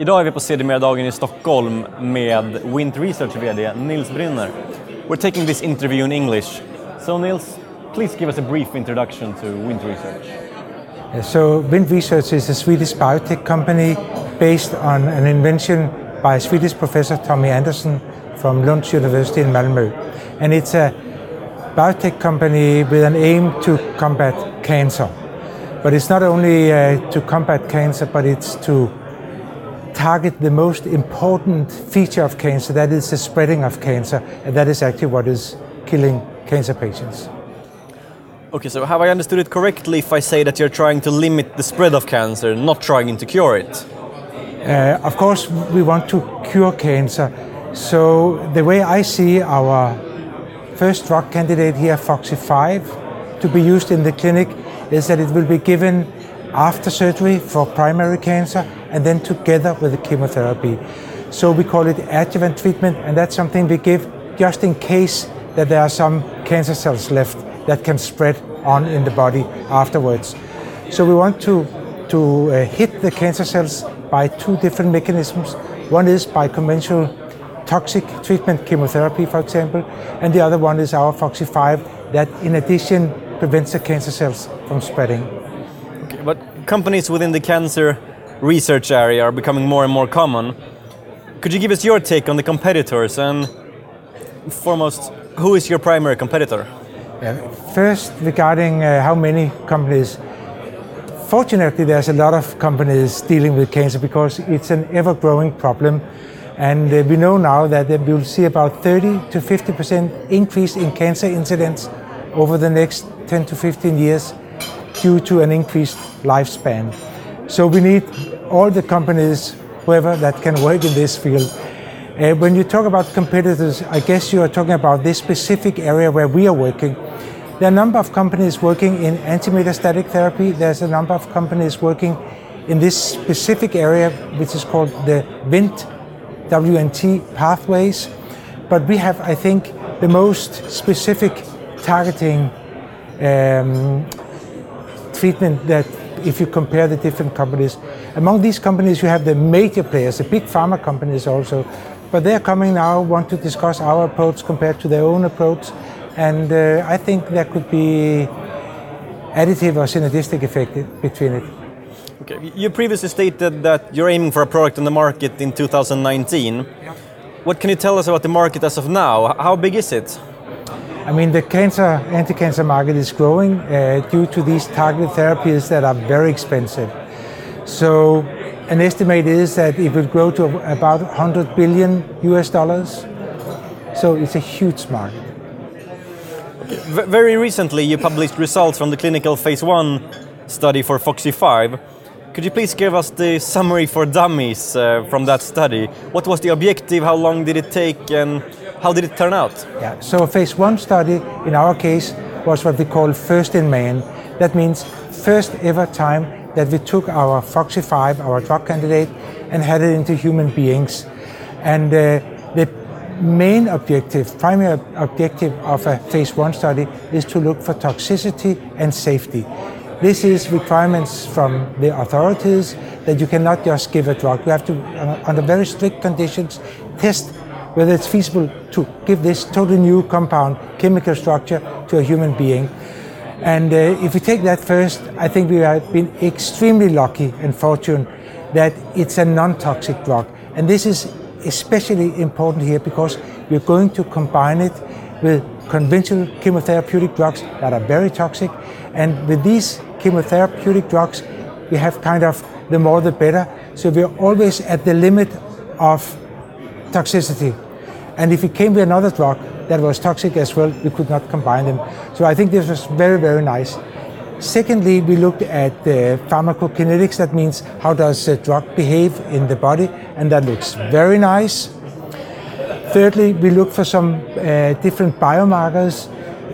Idag är vi på CDMR-dagen i Stockholm med Wint Research VD Nils Brynner. We're taking this interview in English. So Nils, please give us a brief introduction to Wint Research. So Wint Research is a Swedish biotech company based on an invention by Swedish professor Tommy Anderson from Lund University in Malmö. And it's a biotech company with an aim to combat cancer. But it's not only uh, to combat cancer, but it's to target the most important feature of cancer, that is the spreading of cancer, and that is actually what is killing cancer patients. Okay, so have I understood it correctly if I say that you're trying to limit the spread of cancer, not trying to cure it? Uh, of course, we want to cure cancer. So the way I see our first drug candidate here, Foxy 5, to be used in the clinic is that it will be given after surgery for primary cancer and then together with the chemotherapy. So we call it adjuvant treatment, and that's something we give just in case that there are some cancer cells left that can spread on in the body afterwards. So we want to, to uh, hit the cancer cells by two different mechanisms. One is by conventional toxic treatment, chemotherapy, for example, and the other one is our FOXY5 that, in addition, prevents the cancer cells from spreading. Okay, but companies within the cancer research area are becoming more and more common. Could you give us your take on the competitors and, foremost, who is your primary competitor? Yeah. First, regarding uh, how many companies. Fortunately, there's a lot of companies dealing with cancer because it's an ever growing problem. And uh, we know now that we will see about 30 to 50% increase in cancer incidence over the next 10 to 15 years due to an increased lifespan. So we need all the companies, whoever that can work in this field. Uh, when you talk about competitors, I guess you are talking about this specific area where we are working. There are a number of companies working in anti-metastatic therapy. There's a number of companies working in this specific area, which is called the WNT, WNT pathways. But we have, I think, the most specific targeting um, treatment that if you compare the different companies. Among these companies, you have the major players, the big pharma companies also, but they're coming now, want to discuss our approach compared to their own approach, and uh, I think there could be additive or synergistic effect between it. Okay. You previously stated that you're aiming for a product on the market in 2019. Yeah. What can you tell us about the market as of now? How big is it? I mean, the cancer, anti-cancer market is growing uh, due to these targeted therapies that are very expensive. So an estimate is that it will grow to about 100 billion US dollars. So it's a huge market. V very recently, you published results from the clinical phase one study for FOXY5. Could you please give us the summary for dummies uh, from that study? What was the objective? How long did it take? And how did it turn out? Yeah, so phase one study in our case was what we call first in man. That means first ever time that we took our FOXY5, our drug candidate, and had it into human beings. And uh, the main objective, primary objective of a phase one study is to look for toxicity and safety. This is requirements from the authorities that you cannot just give a drug. You have to, uh, under very strict conditions, test whether it's feasible to give this totally new compound chemical structure to a human being. And uh, if we take that first, I think we have been extremely lucky and fortunate that it's a non-toxic drug. And this is especially important here because we're going to combine it with conventional chemotherapeutic drugs that are very toxic. And with these chemotherapeutic drugs, we have kind of the more the better. So we're always at the limit of toxicity. And if it came with another drug that was toxic as well, we could not combine them. So I think this was very, very nice. Secondly, we looked at the pharmacokinetics. That means how does the drug behave in the body, and that looks very nice. Thirdly, we looked for some uh, different biomarkers.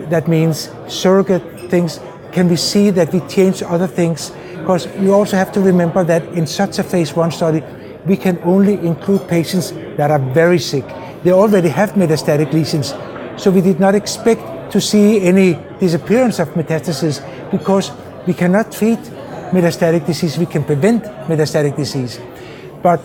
That means surrogate things. Can we see that we change other things? Because you also have to remember that in such a phase one study, we can only include patients that are very sick. They already have metastatic lesions, so we did not expect to see any disappearance of metastasis because we cannot treat metastatic disease, we can prevent metastatic disease. But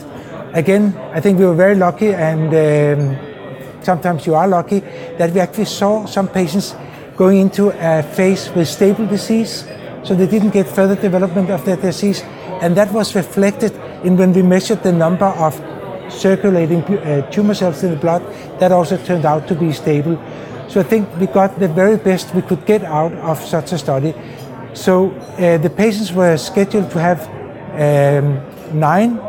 again, I think we were very lucky, and um, sometimes you are lucky, that we actually saw some patients going into a phase with stable disease, so they didn't get further development of their disease, and that was reflected in when we measured the number of circulating uh, tumor cells in the blood, that also turned out to be stable. So I think we got the very best we could get out of such a study. So uh, the patients were scheduled to have um, nine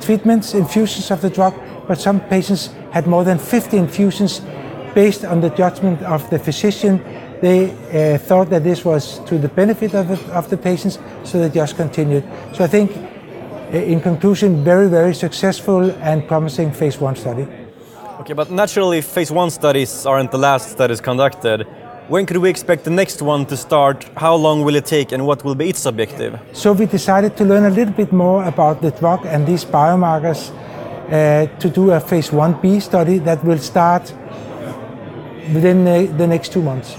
treatments, infusions of the drug, but some patients had more than 50 infusions based on the judgment of the physician. They uh, thought that this was to the benefit of the, of the patients, so they just continued. So I think, in conclusion, very, very successful and promising phase one study. Okay, but naturally, phase one studies aren't the last studies conducted. When could we expect the next one to start? How long will it take, and what will be its objective? So we decided to learn a little bit more about the drug and these biomarkers uh, to do a phase 1b study that will start within the, the next two months.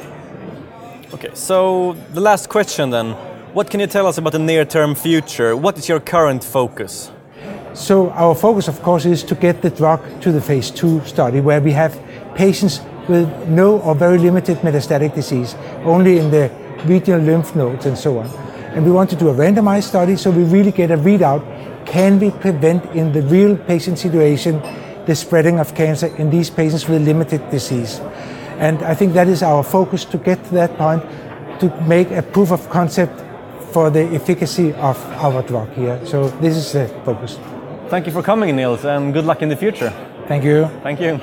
Okay, so the last question then. What can you tell us about the near term future? What is your current focus? So our focus, of course, is to get the drug to the phase two study where we have patients with no or very limited metastatic disease, only in the regional lymph nodes and so on. And we want to do a randomized study so we really get a readout. Can we prevent in the real patient situation the spreading of cancer in these patients with limited disease? And I think that is our focus to get to that point to make a proof of concept for the efficacy of our drug here. So this is the focus. Thank you for coming, Nils, and good luck in the future. Thank you. Thank you.